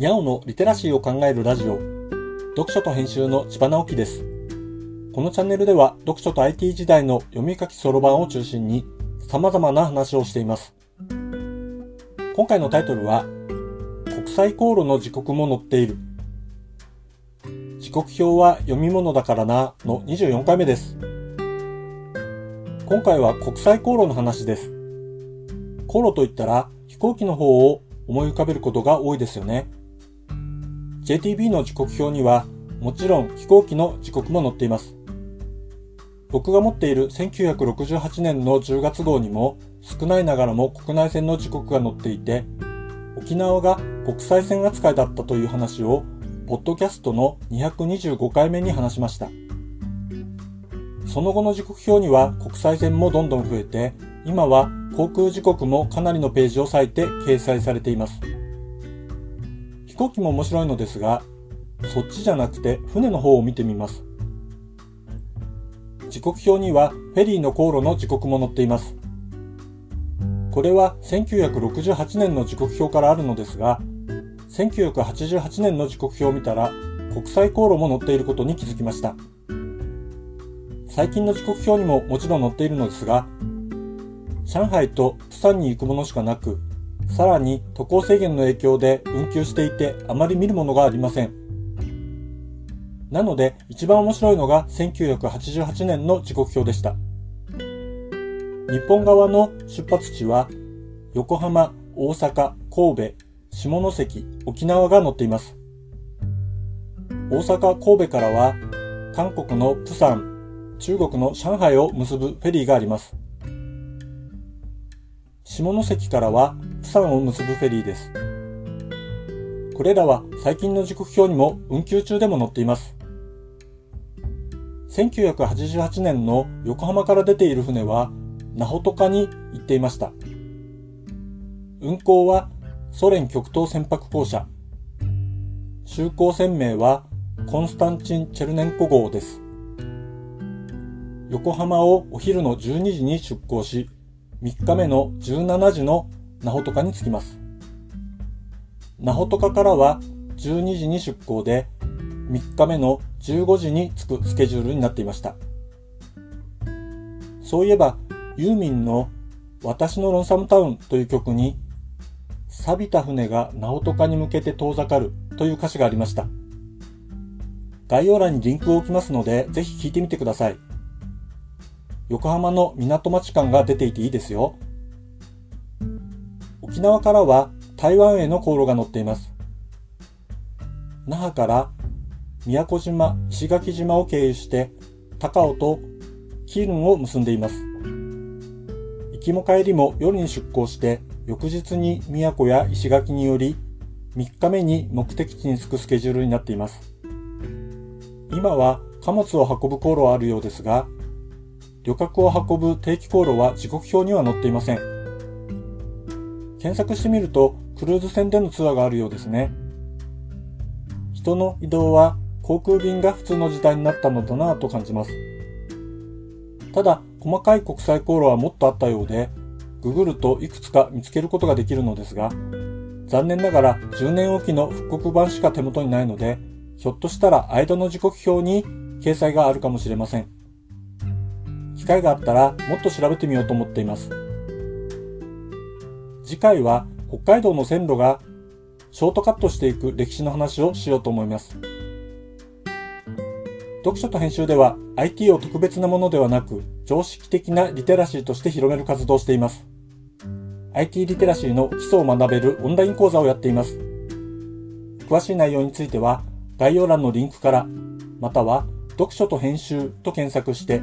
にゃおのリテラシーを考えるラジオ、読書と編集の千葉直樹です。このチャンネルでは読書と IT 時代の読み書きそろばんを中心に様々な話をしています。今回のタイトルは、国際航路の時刻も載っている。時刻表は読み物だからなの24回目です。今回は国際航路の話です。航路といったら飛行機の方を思い浮かべることが多いですよね。JTB の時刻表にはもちろん飛行機の時刻も載っています。僕が持っている1968年の10月号にも少ないながらも国内線の時刻が載っていて、沖縄が国際線扱いだったという話を、ポッドキャストの225回目に話しました。その後の時刻表には国際線もどんどん増えて、今は航空時刻もかなりのページを割いて掲載されています。飛行機も面白いのですが、そっちじゃなくて船の方を見てみます。時刻表にはフェリーの航路の時刻も載っています。これは1968年の時刻表からあるのですが、1988年の時刻表を見たら国際航路も載っていることに気づきました。最近の時刻表にももちろん載っているのですが、上海と釜山に行くものしかなく、さらに渡航制限の影響で運休していてあまり見るものがありません。なので一番面白いのが1988年の時刻表でした。日本側の出発地は横浜、大阪、神戸、下関、沖縄が載っています。大阪、神戸からは韓国のプサン、中国の上海を結ぶフェリーがあります。下関からは釜山を結ぶフェリーです。これらは最近の時刻表にも運休中でも載っています。1988年の横浜から出ている船は、ナホトカに行っていました。運航はソ連極東船舶公社。就航船名はコンスタンチン・チェルネンコ号です。横浜をお昼の12時に出港し、3日目の17時のナホトカに着きます。ナホトカからは12時に出港で、3日目の15時に着くスケジュールになっていました。そういえば、ユーミンの私のロンサムタウンという曲に、錆びた船がナホトカに向けて遠ざかるという歌詞がありました。概要欄にリンクを置きますので、ぜひ聴いてみてください。横浜の港町感が出ていていいですよ。沖縄からは台湾への航路が載っています。那覇から宮古島、石垣島を経由して高尾とキルンを結んでいます。行きも帰りも夜に出港して翌日に宮古や石垣により3日目に目的地に着くスケジュールになっています。今は貨物を運ぶ航路はあるようですが、旅客を運ぶ定期航路は時刻表には載っていません。検索してみるとクルーズ船でのツアーがあるようですね。人の移動は航空便が普通の時代になったのだなぁと感じます。ただ、細かい国際航路はもっとあったようで、ググるといくつか見つけることができるのですが、残念ながら10年おきの復刻版しか手元にないので、ひょっとしたら間の時刻表に掲載があるかもしれません。機会があったらもっと調べてみようと思っています。次回は北海道の線路がショートカットしていく歴史の話をしようと思います。読書と編集では IT を特別なものではなく常識的なリテラシーとして広める活動をしています。IT リテラシーの基礎を学べるオンライン講座をやっています。詳しい内容については概要欄のリンクからまたは読書と編集と検索して、